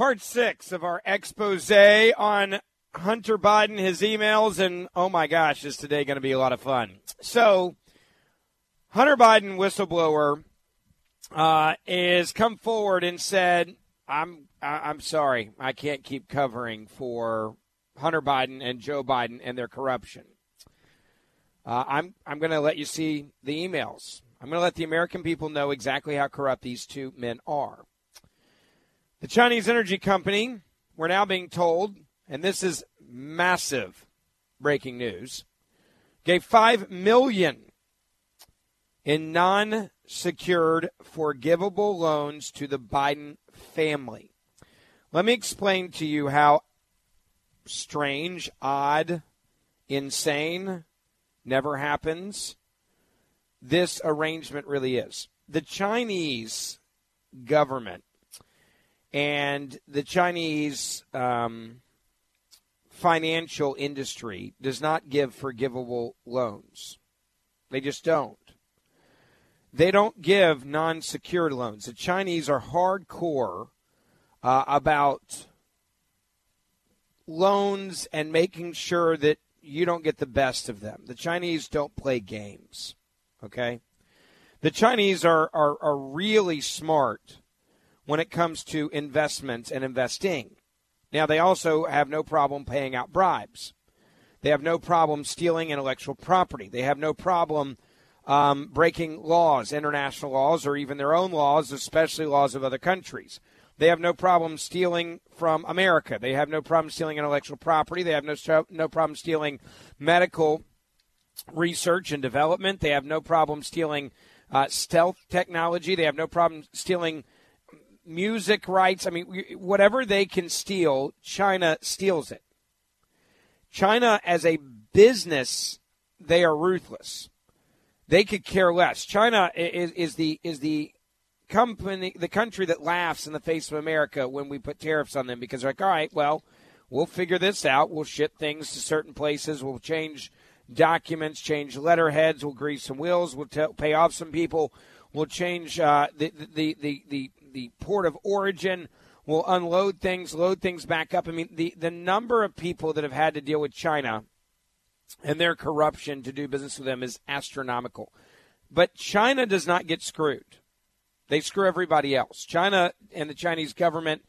Part six of our expose on Hunter Biden, his emails, and oh my gosh, is today going to be a lot of fun. So, Hunter Biden, whistleblower, uh, is come forward and said, "I'm I'm sorry, I can't keep covering for Hunter Biden and Joe Biden and their corruption. Uh, I'm I'm going to let you see the emails. I'm going to let the American people know exactly how corrupt these two men are." The Chinese energy company, we're now being told, and this is massive breaking news, gave 5 million in non-secured forgivable loans to the Biden family. Let me explain to you how strange, odd, insane, never happens this arrangement really is. The Chinese government and the Chinese um, financial industry does not give forgivable loans. They just don't. They don't give non secured loans. The Chinese are hardcore uh, about loans and making sure that you don't get the best of them. The Chinese don't play games. Okay? The Chinese are, are, are really smart when it comes to investments and investing. Now, they also have no problem paying out bribes. They have no problem stealing intellectual property. They have no problem um, breaking laws, international laws, or even their own laws, especially laws of other countries. They have no problem stealing from America. They have no problem stealing intellectual property. They have no, no problem stealing medical research and development. They have no problem stealing uh, stealth technology. They have no problem stealing music rights. I mean, whatever they can steal, China steals it. China, as a business, they are ruthless. They could care less. China is, is the is the company, the country that laughs in the face of America when we put tariffs on them because they're like, all right, well, we'll figure this out. We'll ship things to certain places. We'll change documents, change letterheads. We'll grease some wheels. We'll t- pay off some people. We'll change uh, the, the, the, the the port of origin will unload things, load things back up. I mean, the, the number of people that have had to deal with China and their corruption to do business with them is astronomical. But China does not get screwed. They screw everybody else. China and the Chinese government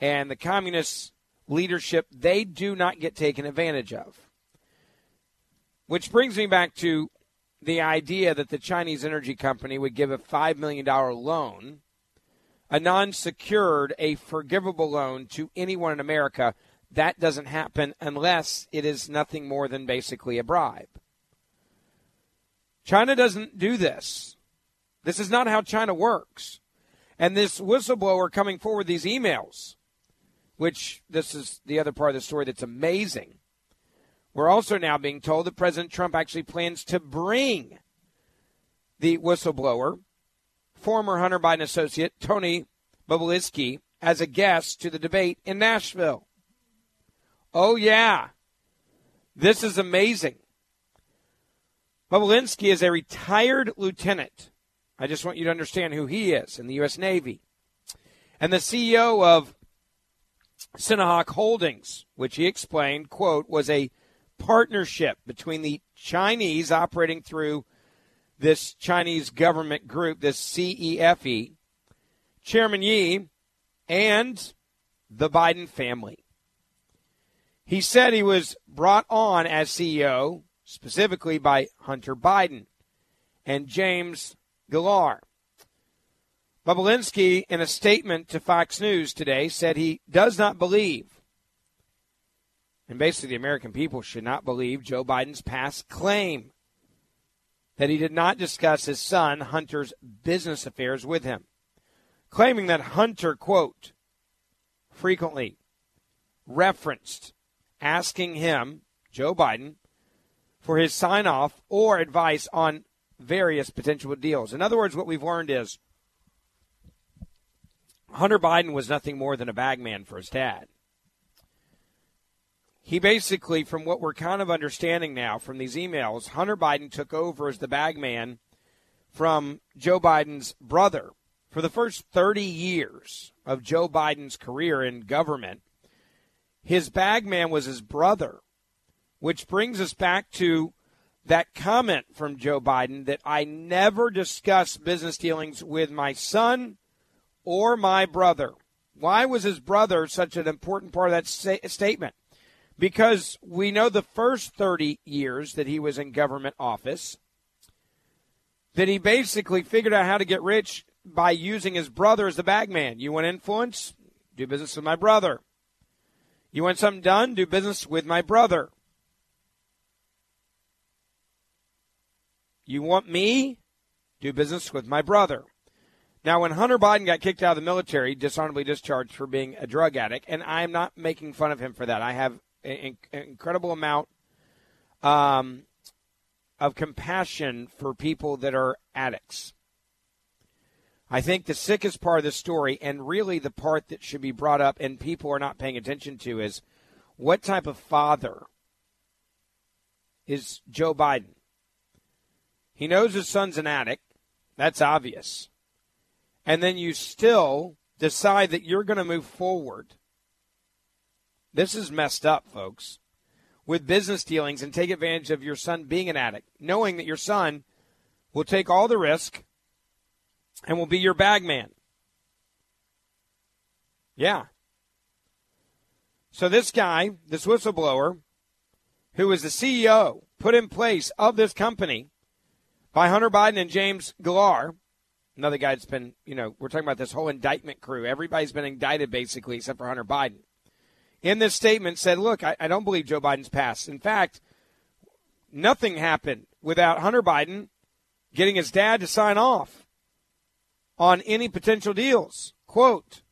and the communist leadership, they do not get taken advantage of. Which brings me back to the idea that the Chinese energy company would give a $5 million loan a non secured, a forgivable loan to anyone in America, that doesn't happen unless it is nothing more than basically a bribe. China doesn't do this. This is not how China works. And this whistleblower coming forward these emails, which this is the other part of the story that's amazing. We're also now being told that President Trump actually plans to bring the whistleblower, former Hunter Biden associate Tony Bobulinski, as a guest to the debate in Nashville. Oh, yeah. This is amazing. Bobulinski is a retired lieutenant. I just want you to understand who he is in the U.S. Navy. And the CEO of Sinohawk Holdings, which he explained, quote, was a partnership between the Chinese operating through this Chinese government group, this CEFC, Chairman Yi, and the Biden family. He said he was brought on as CEO specifically by Hunter Biden and James Gilliar. Bobulinski, in a statement to Fox News today, said he does not believe, and basically the American people should not believe Joe Biden's past claim that he did not discuss his son Hunter's business affairs with him, claiming that Hunter, quote, frequently referenced asking him, Joe Biden, for his sign off or advice on various potential deals. In other words, what we've learned is Hunter Biden was nothing more than a bagman for his dad. He basically, from what we're kind of understanding now from these emails, Hunter Biden took over as the bagman from Joe Biden's brother. For the first 30 years of Joe Biden's career in government, his bagman was his brother, which brings us back to that comment from Joe Biden that I never discuss business dealings with my son or my brother. Why was his brother such an important part of that sta- statement? Because we know the first 30 years that he was in government office, that he basically figured out how to get rich by using his brother as the bagman. You want influence? Do business with my brother. You want something done? Do business with my brother. You want me? Do business with my brother. Now, when Hunter Biden got kicked out of the military, dishonorably discharged for being a drug addict, and I'm not making fun of him for that. I have an incredible amount um, of compassion for people that are addicts. I think the sickest part of the story, and really the part that should be brought up and people are not paying attention to, is what type of father is Joe Biden? He knows his son's an addict. That's obvious and then you still decide that you're going to move forward. This is messed up, folks, with business dealings and take advantage of your son being an addict, knowing that your son will take all the risk and will be your bag man. Yeah. So this guy, this whistleblower, who is the CEO put in place of this company by Hunter Biden and James Gilliar, another guy that's been, you know, we're talking about this whole indictment crew. Everybody's been indicted basically except for Hunter Biden. In this statement said, look, I, I don't believe Joe Biden's passed. In fact, nothing happened without Hunter Biden getting his dad to sign off on any potential deals. Quote,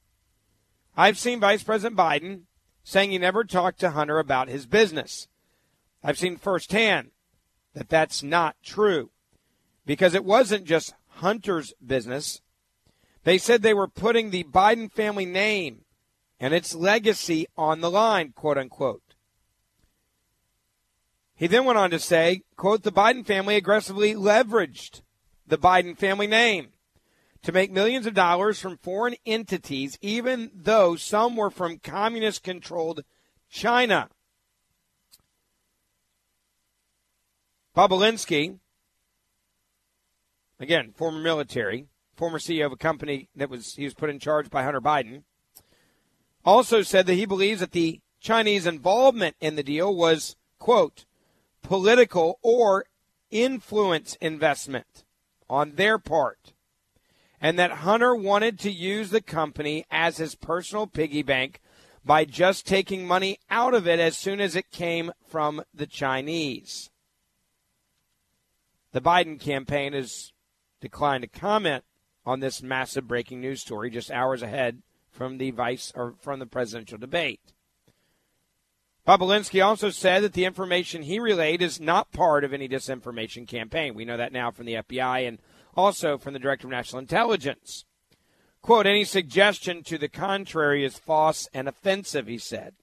I've seen Vice President Biden saying he never talked to Hunter about his business. I've seen firsthand that that's not true because it wasn't just Hunter's business. They said they were putting the Biden family name and its legacy on the line, quote unquote. He then went on to say, quote, the Biden family aggressively leveraged the Biden family name to make millions of dollars from foreign entities, even though some were from communist controlled China. Bobulinski, again, former military, former CEO of a company that was he was put in charge by Hunter Biden, also said that he believes that the Chinese involvement in the deal was quote political or influence investment on their part and that Hunter wanted to use the company as his personal piggy bank by just taking money out of it as soon as it came from the Chinese. The Biden campaign has declined to comment on this massive breaking news story just hours ahead from the vice or from the presidential debate. Bobulinski also said that the information he relayed is not part of any disinformation campaign. We know that now from the FBI and also from the Director of National Intelligence. Quote, any suggestion to the contrary is false and offensive, he said.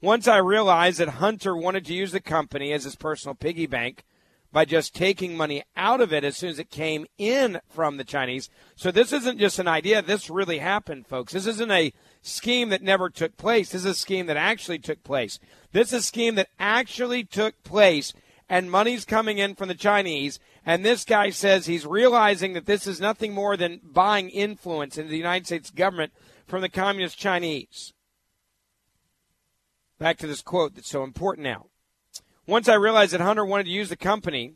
Once I realized that Hunter wanted to use the company as his personal piggy bank by just taking money out of it as soon as it came in from the Chinese. So this isn't just an idea. This really happened, folks. This isn't a scheme that never took place. This is a scheme that actually took place. This is a scheme that actually took place, and money's coming in from the Chinese. And this guy says he's realizing that this is nothing more than buying influence into the United States government from the communist Chinese. Back to this quote that's so important now. Once I realized that Hunter wanted to use the company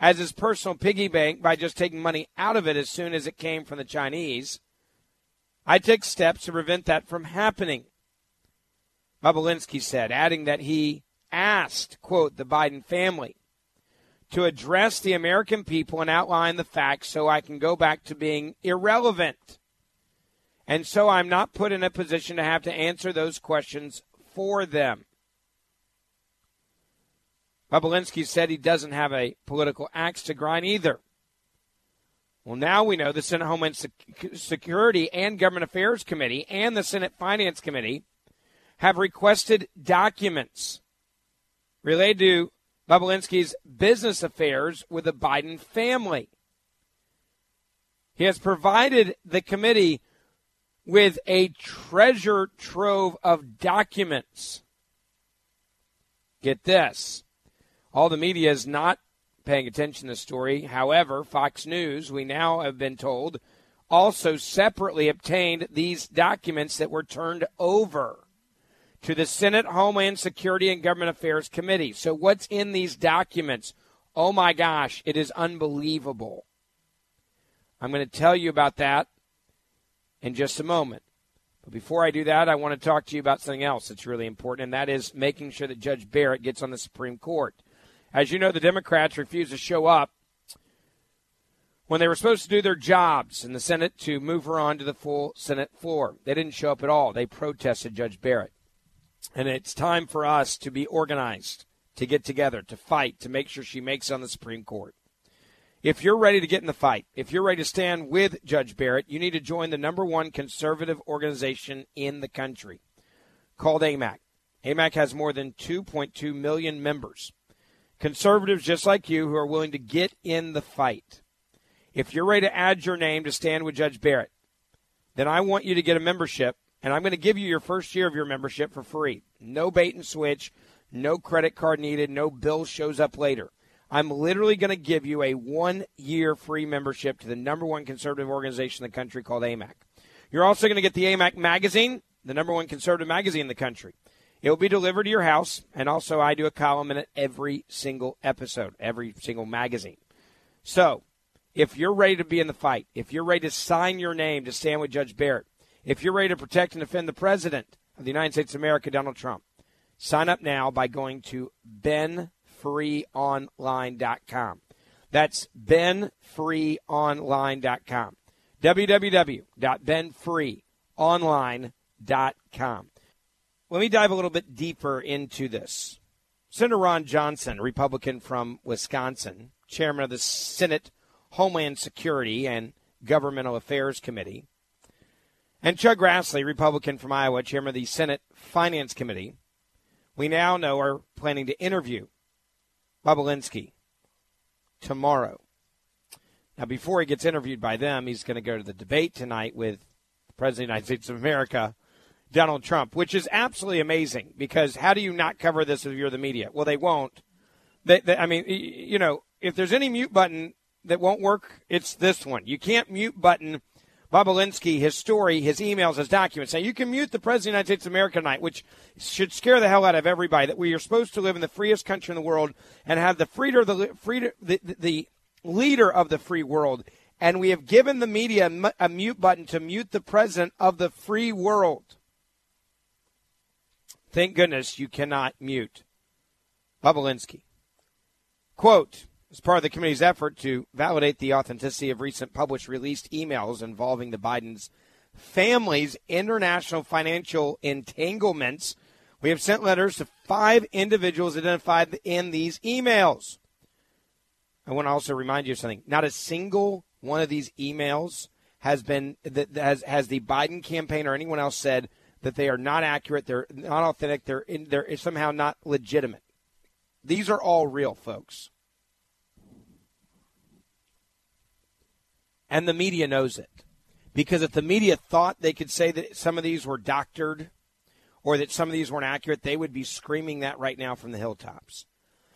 as his personal piggy bank by just taking money out of it as soon as it came from the Chinese, I took steps to prevent that from happening. Bobulinski said, adding that he asked, quote, the Biden family to address the American people and outline the facts so I can go back to being irrelevant. And so I'm not put in a position to have to answer those questions for them. Bobulinski said he doesn't have a political axe to grind either. Well, now we know the Senate Homeland Security and Government Affairs Committee and the Senate Finance Committee have requested documents related to Bobulinski's business affairs with the Biden family. He has provided the committee with a treasure trove of documents. Get this. All the media is not paying attention to the story. However, Fox News, we now have been told, also separately obtained these documents that were turned over to the Senate Homeland Security and Government Affairs Committee. So, what's in these documents? Oh my gosh, it is unbelievable. I'm going to tell you about that in just a moment. But before I do that, I want to talk to you about something else that's really important, and that is making sure that Judge Barrett gets on the Supreme Court. As you know, the Democrats refused to show up when they were supposed to do their jobs in the Senate to move her on to the full Senate floor. They didn't show up at all. They protested Judge Barrett. And it's time for us to be organized, to get together, to fight, to make sure she makes on the Supreme Court. If you're ready to get in the fight, if you're ready to stand with Judge Barrett, you need to join the number one conservative organization in the country called AMAC. AMAC has more than 2.2 million members. Conservatives just like you who are willing to get in the fight. If you're ready to add your name to stand with Judge Barrett, then I want you to get a membership, and I'm going to give you your first year of your membership for free. No bait and switch, no credit card needed, no bill shows up later. I'm literally going to give you a one year free membership to the number one conservative organization in the country called AMAC. You're also going to get the AMAC magazine, the number one conservative magazine in the country. It will be delivered to your house, and also I do a column in it every single episode, every single magazine. So, if you're ready to be in the fight, if you're ready to sign your name to stand with Judge Barrett, if you're ready to protect and defend the President of the United States of America, Donald Trump, sign up now by going to benfreeonline.com. That's benfreeonline.com. www.benfreeonline.com. Let me dive a little bit deeper into this. Senator Ron Johnson, Republican from Wisconsin, chairman of the Senate Homeland Security and Governmental Affairs Committee, and Chuck Grassley, Republican from Iowa, chairman of the Senate Finance Committee, we now know are planning to interview Bobulinski tomorrow. Now, before he gets interviewed by them, he's going to go to the debate tonight with the President of the United States of America, Donald Trump, which is absolutely amazing because how do you not cover this if you're the media? Well, they won't. They, they, I mean, you know, if there's any mute button that won't work, it's this one. You can't mute button Bobulinski, his story, his emails, his documents. Now, you can mute the President of the United States of America tonight, which should scare the hell out of everybody that we are supposed to live in the freest country in the world and have the freeder, the, freeder, the, the leader of the free world. And we have given the media a mute button to mute the president of the free world. Thank goodness you cannot mute Bobulinski. Quote, As part of the committee's effort to validate the authenticity of recent published released emails involving the Biden's family's international financial entanglements, we have sent letters to five individuals identified in these emails. I want to also remind you of something. Not a single one of these emails has been that has has the Biden campaign or anyone else said that they are not accurate, they're not authentic, they're in, they're somehow not legitimate. These are all real, folks. And the media knows it. Because if the media thought they could say that some of these were doctored or that some of these weren't accurate, they would be screaming that right now from the hilltops.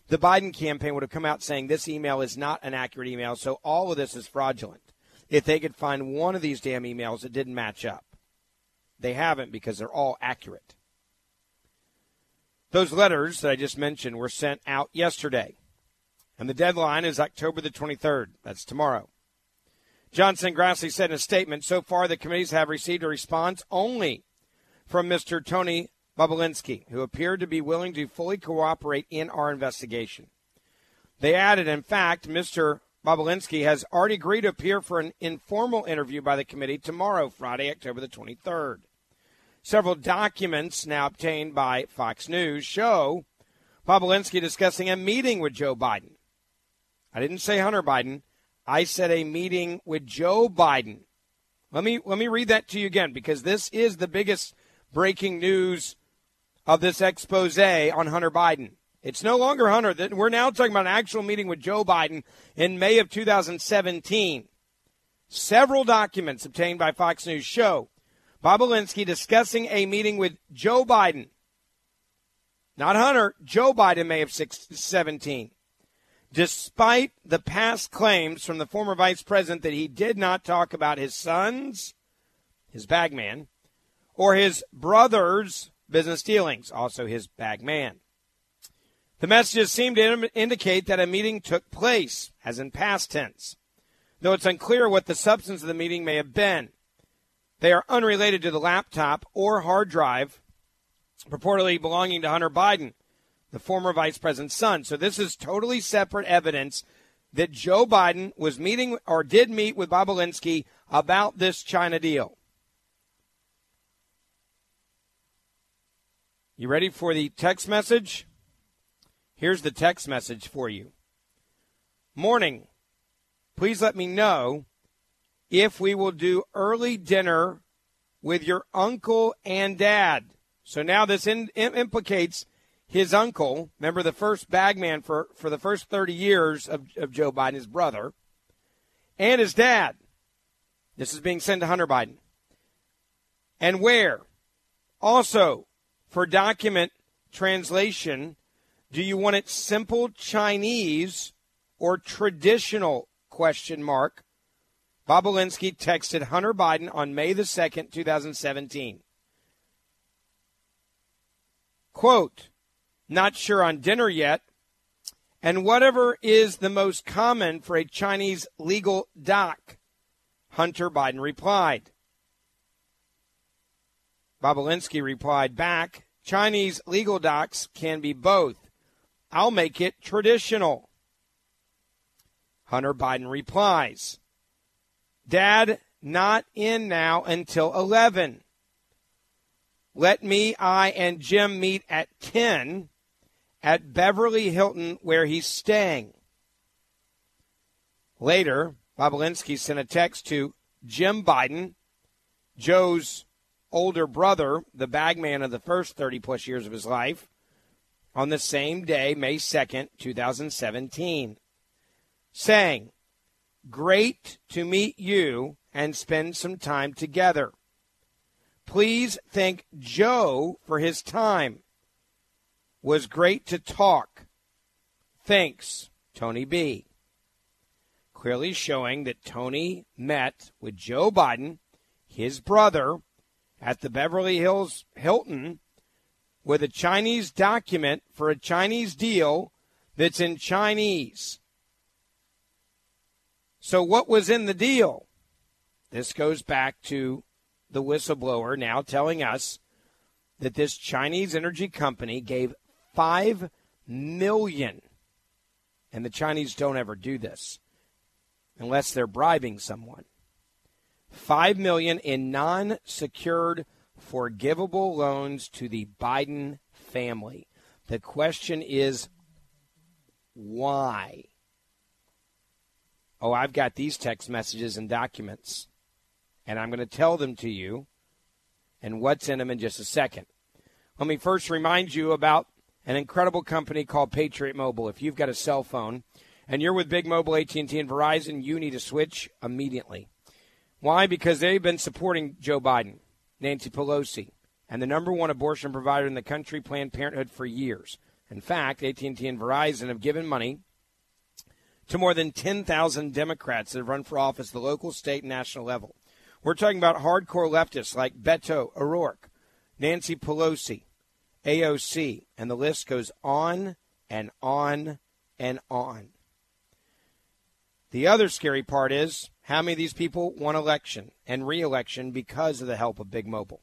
The Biden campaign would have come out saying this email is not an accurate email, so all of this is fraudulent. If they could find one of these damn emails that didn't match up, they haven't because they're all accurate. Those letters that I just mentioned were sent out yesterday, and the deadline is October the 23rd. That's tomorrow. Johnson Grassley said in a statement so far the committees have received a response only from Mr. Tony Bobulinski, who appeared to be willing to fully cooperate in our investigation. They added, in fact, Mr. Bobulinski has already agreed to appear for an informal interview by the committee tomorrow, Friday, October the 23rd. Several documents now obtained by Fox News show Bobulinski discussing a meeting with Joe Biden. I didn't say Hunter Biden. I said a meeting with Joe Biden. Let me let me read that to you again because this is the biggest breaking news of this expose on Hunter Biden. It's no longer Hunter. We're now talking about an actual meeting with Joe Biden in May of 2017. Several documents obtained by Fox News show Bobulinski discussing a meeting with Joe Biden. Not Hunter, Joe Biden, May of 17 despite the past claims from the former vice president that he did not talk about his sons, his bagman, or his brother's business dealings, also his bagman. The messages seem to indicate that a meeting took place, as in past tense, though it's unclear what the substance of the meeting may have been. They are unrelated to the laptop or hard drive purportedly belonging to Hunter Biden the former vice president's son. So this is totally separate evidence that Joe Biden was meeting or did meet with Bobulinski about this China deal. You ready for the text message? Here's the text message for you. Morning. Please let me know if we will do early dinner with your uncle and dad. So now this in, implicates his uncle, remember the first bagman for, for the first 30 years of, of Joe Biden, his brother, and his dad. This is being sent to Hunter Biden. And where? Also, for document translation, do you want it simple Chinese or traditional question mark? Bobulinski texted Hunter Biden on May the 2nd, 2017. Quote, not sure on dinner yet. And whatever is the most common for a Chinese legal doc, Hunter Biden replied. Bobulinski replied back, Chinese legal docs can be both. I'll make it traditional. Hunter Biden replies, Dad, not in now until 11. Let me, I, and Jim meet at 10 at Beverly Hilton where he's staying. Later, Bobulinski sent a text to Jim Biden, Joe's older brother, the bagman of the first 30 plus years of his life, on the same day, May 2nd, 2017, saying, Great to meet you and spend some time together. Please thank Joe for his time was great to talk. Thanks, Tony B. Clearly showing that Tony met with Joe Biden, his brother, at the Beverly Hills Hilton with a Chinese document for a Chinese deal that's in Chinese. So, what was in the deal? This goes back to the whistleblower now telling us that this Chinese energy company gave 5 million and the Chinese don't ever do this unless they're bribing someone. 5 million in non-secured forgivable loans to the Biden family. The question is why? Oh, I've got these text messages and documents, and I'm going to tell them to you and what's in them in just a second. Let me first remind you about an incredible company called Patriot Mobile. If you've got a cell phone and you're with Big Mobile, AT&T, and Verizon, you need to switch immediately. Why? Because they've been supporting Joe Biden, Nancy Pelosi, and the number one abortion provider in the country, Planned Parenthood, for years. In fact, AT&T and Verizon have given money to more than 10,000 Democrats that have run for office at the local, state, and national level. We're talking about hardcore leftists like Beto O'Rourke, Nancy Pelosi, AOC, and the list goes on and on and on. The other scary part is how many of these people won election and re-election because of the help of Big Mobile.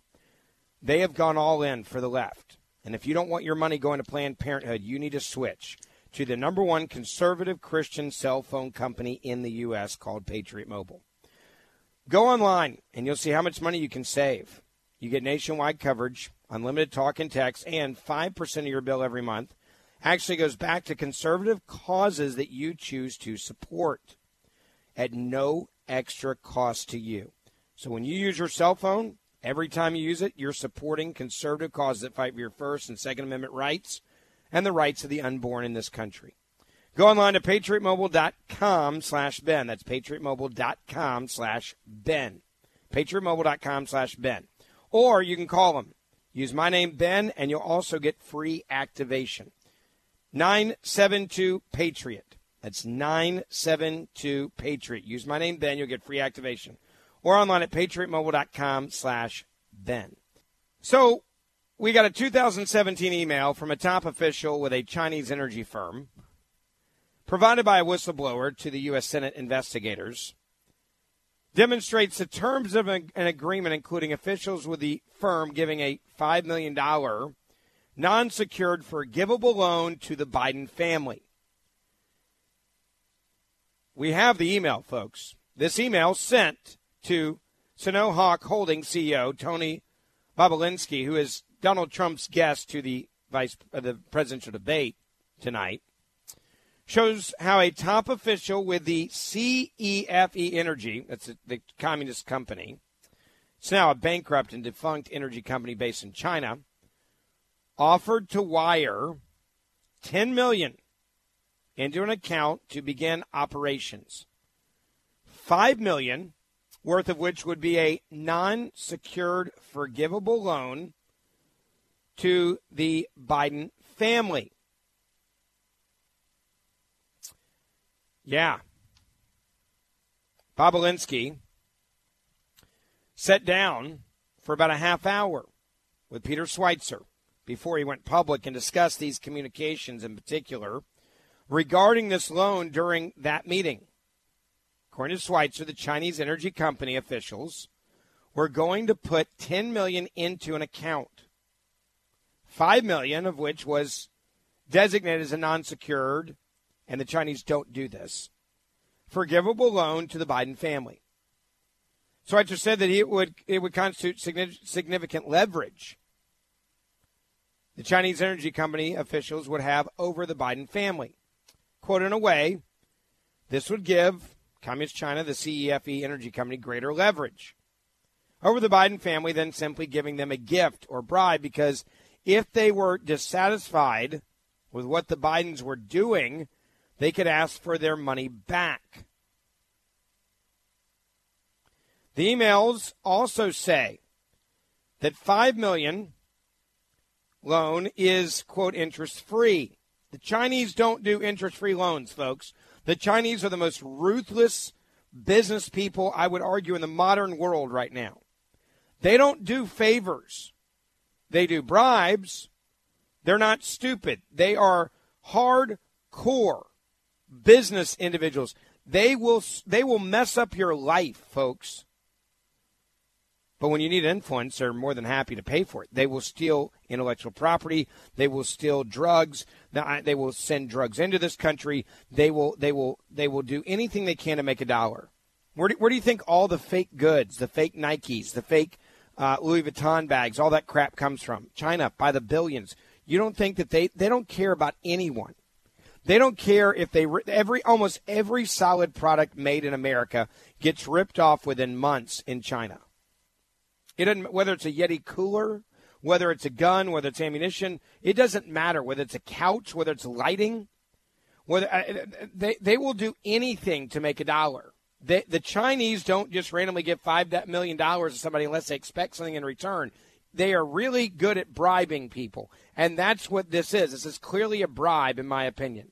They have gone all in for the left. And if you don't want your money going to Planned Parenthood, you need to switch to the number one conservative Christian cell phone company in the U.S. called Patriot Mobile. Go online and you'll see how much money you can save. You get nationwide coverage, unlimited talk and text, and 5% of your bill every month actually goes back to conservative causes that you choose to support at no extra cost to you. So when you use your cell phone, every time you use it, you're supporting conservative causes that fight for your First and Second Amendment rights and the rights of the unborn in this country. Go online to patriotmobile.com slash Ben. That's patriotmobile.com slash Ben. patriotmobile.com slash Ben. Or you can call them. Use my name, Ben, and you'll also get free activation. 972 Patriot. That's 972 Patriot. Use my name, Ben. You'll get free activation. Or online at patriotmobile.com slash Ben. So we got a 2017 email from a top official with a Chinese energy firm provided by a whistleblower to the U.S. Senate investigators demonstrates the terms of an agreement, including officials with the firm giving a $5 million non secured forgivable loan to the Biden family. We have the email, folks. This email sent to Sinohawk Holdings CEO Tony Bobulinski, who is Donald Trump's guest to the vice uh, the presidential debate tonight, shows how a top official with the CEFC Energy, that's the communist company, it's now a bankrupt and defunct energy company based in China, offered to wire 10 million into an account to begin operations. 5 million worth of which would be a non-secured forgivable loan to the Biden family. Yeah. Bobulinski sat down for about a half hour with Peter Schweizer before he went public and discussed these communications in particular regarding this loan during that meeting. According to Schweizer, the Chinese energy company officials were going to put 10 million into an account. 5 million of which was designated as a non-secured and the Chinese don't do this. Forgivable loan to the Biden family. Schweizer said that it would it would constitute significant leverage the Chinese energy company officials would have over the Biden family. Quote, in a way, this would give Communist China, the CEFC energy company, greater leverage over the Biden family than simply giving them a gift or bribe because if they were dissatisfied with what the Bidens were doing, they could ask for their money back. The emails also say that 5 million loan is, quote, interest free. The Chinese don't do interest free loans, folks. The Chinese are the most ruthless business people, I would argue, in the modern world right now. They don't do favors, they do bribes. They're not stupid. They are hardcore business individuals. They will they will mess up your life, folks. But when you need influence, they're more than happy to pay for it. They will steal intellectual property. They will steal drugs. They will send drugs into this country. They will they will they will do anything they can to make a dollar. Where do, where do you think all the fake goods, the fake Nikes, the fake uh, Louis Vuitton bags, all that crap comes from? China by the billions. You don't think that they they don't care about anyone. They don't care if they every almost every solid product made in America gets ripped off within months in China. It doesn't whether it's a Yeti cooler, whether it's a gun, whether it's ammunition. It doesn't matter whether it's a couch, whether it's lighting. Whether uh, they they will do anything to make a dollar. The Chinese don't just randomly give five million dollars to somebody unless they expect something in return. They are really good at bribing people, and that's what this is. This is clearly a bribe, in my opinion.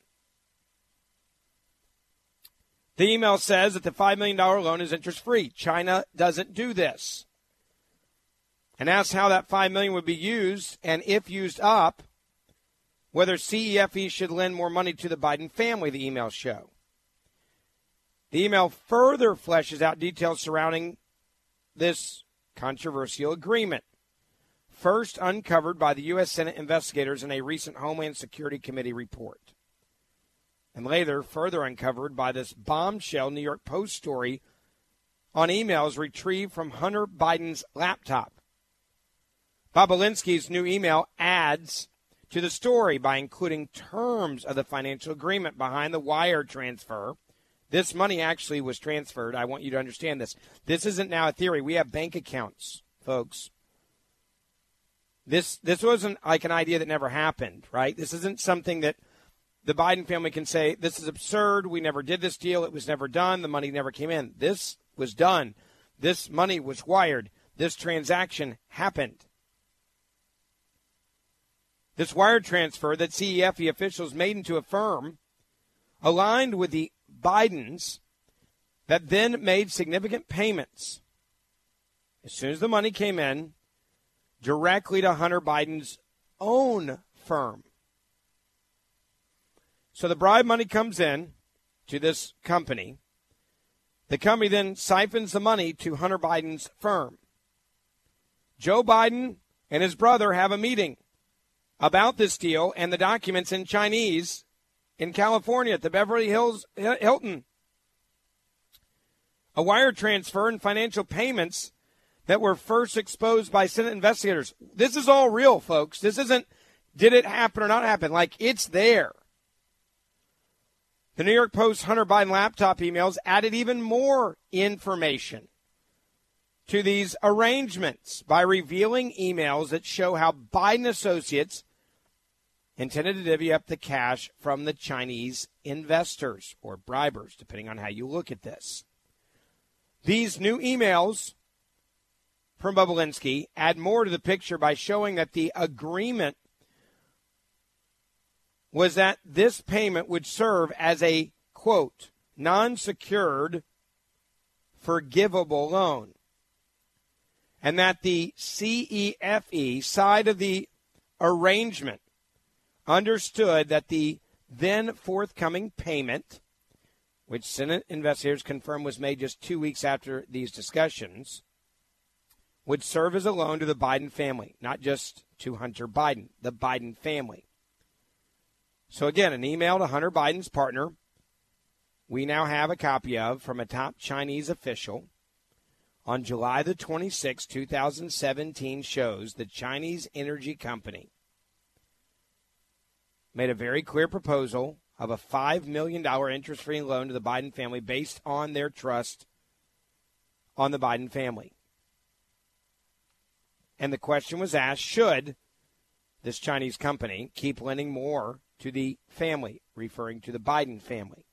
The email says that the $5 million loan is interest free. China doesn't do this and asked how that five million would be used, and if used up, whether CEFC should lend more money to the Biden family. The emails show. The email further fleshes out details surrounding this controversial agreement, first uncovered by the U.S. Senate investigators in a recent Homeland Security Committee report, and later further uncovered by this bombshell New York Post story on emails retrieved from Hunter Biden's laptop. Bobulinski's new email adds to the story by including terms of the financial agreement behind the wire transfer. This money actually was transferred. I want you to understand this. This isn't now a theory. We have bank accounts, folks. This this wasn't like an idea that never happened, right? This isn't something that the Biden family can say this is absurd. We never did this deal. It was never done. The money never came in. This was done. This money was wired. This transaction happened. This wire transfer that CEFC officials made into a firm aligned with the Bidens that then made significant payments as soon as the money came in directly to Hunter Biden's own firm. So the bribe money comes in to this company. The company then siphons the money to Hunter Biden's firm. Joe Biden and his brother have a meeting about this deal and the documents in Chinese in California at the Beverly Hills Hilton. A wire transfer and financial payments that were first exposed by Senate investigators. This is all real, folks. This isn't did it happen or not happen. Like it's there. The New York Post Hunter Biden laptop emails added even more information to these arrangements by revealing emails that show how Biden associates intended to divvy up the cash from the Chinese investors or bribers, depending on how you look at this. These new emails from Bobulinski add more to the picture by showing that the agreement was that this payment would serve as a quote non-secured forgivable loan and that the CEFC side of the arrangement understood that the then forthcoming payment, which Senate investigators confirmed was made just two weeks after these discussions, would serve as a loan to the Biden family, not just to Hunter Biden, the Biden family. So, again, an email to Hunter Biden's partner, we now have a copy of from a top Chinese official on July the 26th, 2017, shows the Chinese energy company made a very clear proposal of a $5 million interest free loan to the Biden family based on their trust on the Biden family. And the question was asked should this Chinese company keep lending more to the family, referring to the Biden family?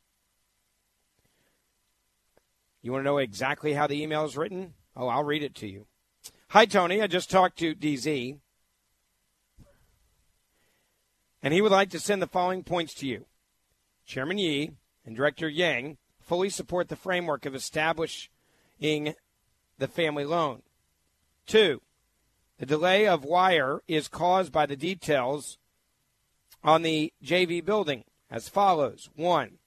You want to know exactly how the email is written? Oh, I'll read it to you. Hi, Tony. I just talked to DZ. And he would like to send the following points to you. Chairman Yi and Director Yang fully support the framework of establishing the family loan. Two, the delay of wire is caused by the details on the JV building as follows. One,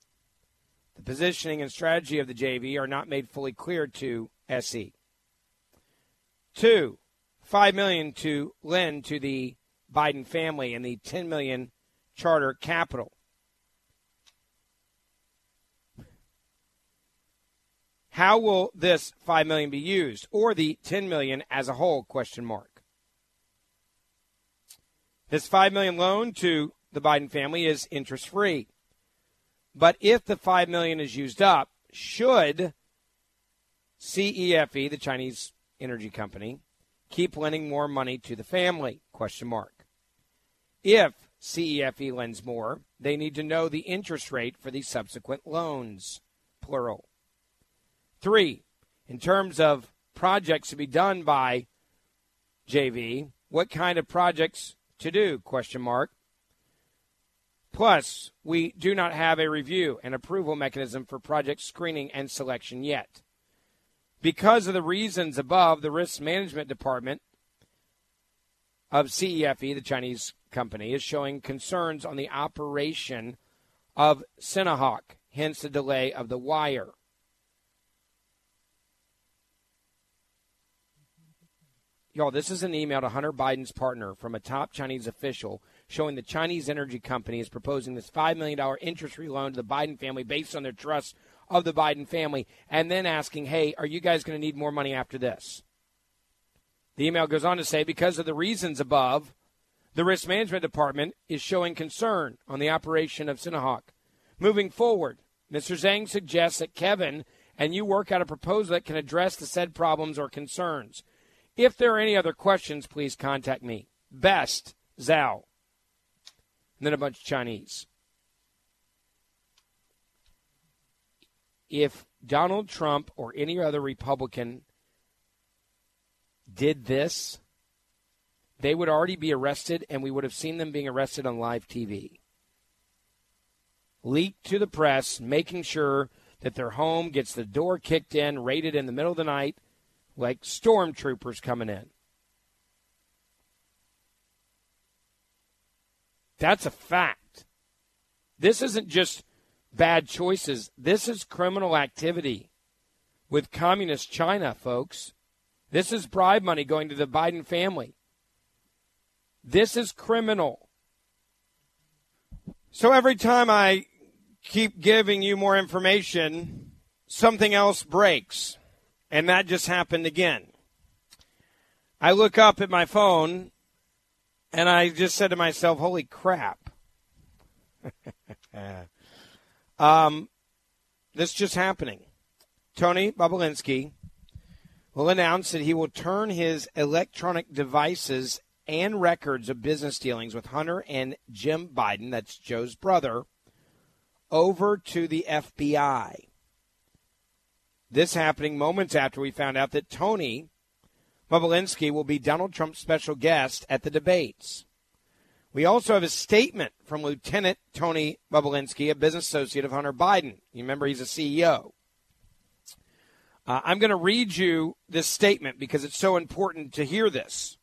the positioning and strategy of the JV are not made fully clear to SE. Two, five million to lend to the Biden family and the 10 million charter capital. How will this 5 million be used or the 10 million as a whole question mark. This 5 million loan to the Biden family is interest free. But if the 5 million is used up, should CEFC, the Chinese energy company, keep lending more money to the family? Question mark. If CEFC lends more, they need to know the interest rate for the subsequent loans, plural. Three, in terms of projects to be done by JV, what kind of projects to do? Question mark. Plus, we do not have a review and approval mechanism for project screening and selection yet. Because of the reasons above, the Risk Management Department of CEFC, the Chinese company, is showing concerns on the operation of Sinohawk, hence the delay of the wire. Y'all, this is an email to Hunter Biden's partner from a top Chinese official showing the Chinese energy company is proposing this $5 million interest free loan to the Biden family based on their trust of the Biden family, and then asking, hey, are you guys going to need more money after this? The email goes on to say, because of the reasons above, the Risk Management Department is showing concern on the operation of Sinohawk. Moving forward, Mr. Zhang suggests that Kevin and you work out a proposal that can address the said problems or concerns. If there are any other questions, please contact me. Best, Zhao. And then a bunch of Chinese. If Donald Trump or any other Republican did this, they would already be arrested, and we would have seen them being arrested on live TV. Leaked to the press, making sure that their home gets the door kicked in, raided in the middle of the night, like stormtroopers coming in. That's a fact. This isn't just bad choices. This is criminal activity with communist China, folks. This is bribe money going to the Biden family. This is criminal. So every time I keep giving you more information, something else breaks. And that just happened again. I look up at my phone and I just said to myself, holy crap. um, this just happening. Tony Bobulinski will announce that he will turn his electronic devices and records of business dealings with Hunter and Jim Biden, that's Joe's brother, over to the FBI. This happening moments after we found out that Tony Bobulinski will be Donald Trump's special guest at the debates. We also have a statement from Lieutenant Tony Bobulinski, a business associate of Hunter Biden. You remember he's a CEO. Uh, I'm going to read you this statement because it's so important to hear this.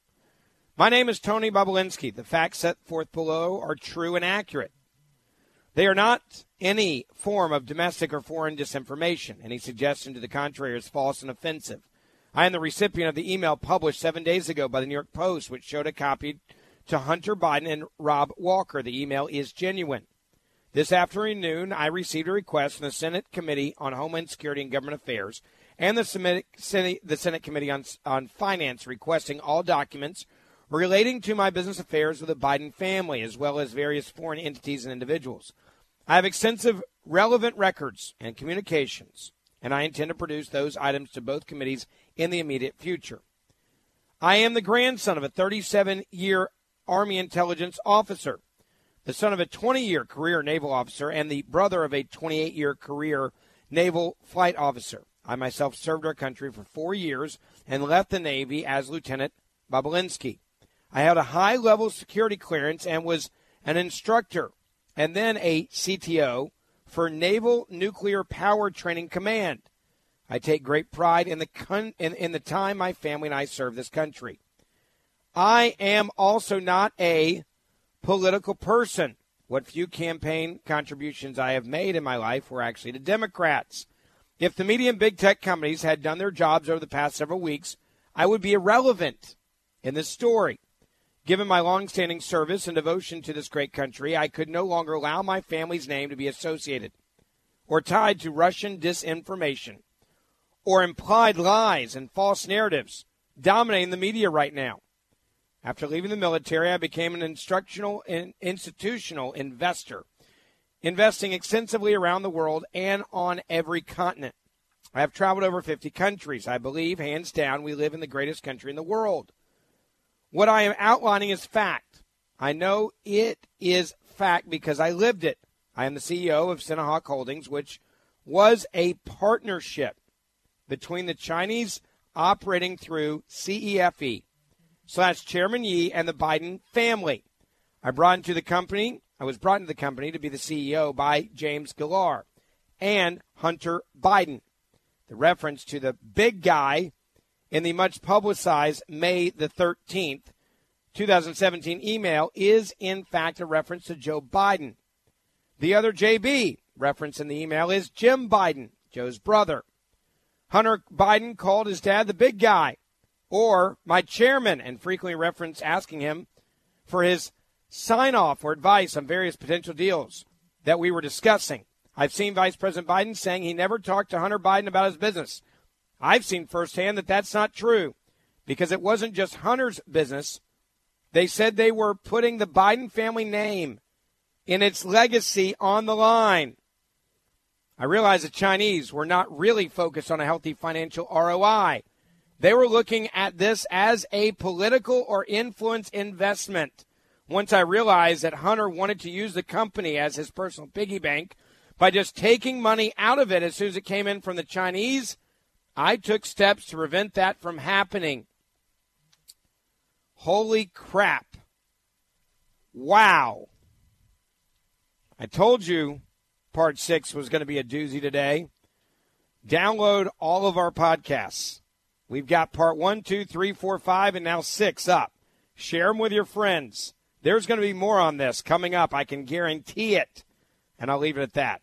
My name is Tony Bobulinski. The facts set forth below are true and accurate. They are not any form of domestic or foreign disinformation. Any suggestion to the contrary is false and offensive. I am the recipient of the email published seven days ago by the New York Post, which showed a copy to Hunter Biden and Rob Walker. The email is genuine. This afternoon, I received a request from the Senate Committee on Homeland Security and Government Affairs and the Senate, the Senate Committee on, on Finance requesting all documents relating to my business affairs with the Biden family, as well as various foreign entities and individuals. I have extensive relevant records and communications, and I intend to produce those items to both committees in the immediate future. I am the grandson of a 37 year Army intelligence officer, the son of a 20 year career naval officer, and the brother of a 28 year career naval flight officer. I myself served our country for four years and left the Navy as Lieutenant Bobulinski. I had a high level security clearance and was an instructor and then a CTO for Naval Nuclear Power Training Command. I take great pride in the con- in, in the time my family and I serve this country. I am also not a political person. What few campaign contributions I have made in my life were actually to Democrats. If the media and big tech companies had done their jobs over the past several weeks, I would be irrelevant in this story. Given my longstanding service and devotion to this great country, I could no longer allow my family's name to be associated or tied to Russian disinformation or implied lies and false narratives dominating the media right now. After leaving the military, I became an instructional and institutional investor, investing extensively around the world and on every continent. I have traveled over 50 countries. I believe, hands down, we live in the greatest country in the world. What I am outlining is fact. I know it is fact because I lived it. I am the CEO of Sinohawk Holdings, which was a partnership between the Chinese operating through CEFC slash Chairman Ye and the Biden family. I brought into the company, I was brought into the company to be the CEO by James Gilliar and Hunter Biden. The reference to the big guy in the much publicized May the 13th, 2017 email is in fact a reference to Joe Biden. The other JB reference in the email is Jim Biden, Joe's brother. Hunter Biden called his dad the big guy or my chairman and frequently referenced asking him for his sign off or advice on various potential deals that we were discussing. I've seen Vice President Biden saying he never talked to Hunter Biden about his business. I've seen firsthand that that's not true because it wasn't just Hunter's business. They said they were putting the Biden family name in its legacy on the line. I realize the Chinese were not really focused on a healthy financial ROI. They were looking at this as a political or influence investment. Once I realized that Hunter wanted to use the company as his personal piggy bank by just taking money out of it as soon as it came in from the Chinese, I took steps to prevent that from happening. Holy crap. Wow. I told you part six was going to be a doozy today. Download all of our podcasts. We've got part one, two, three, four, five, and now six up. Share them with your friends. There's going to be more on this coming up. I can guarantee it. And I'll leave it at that.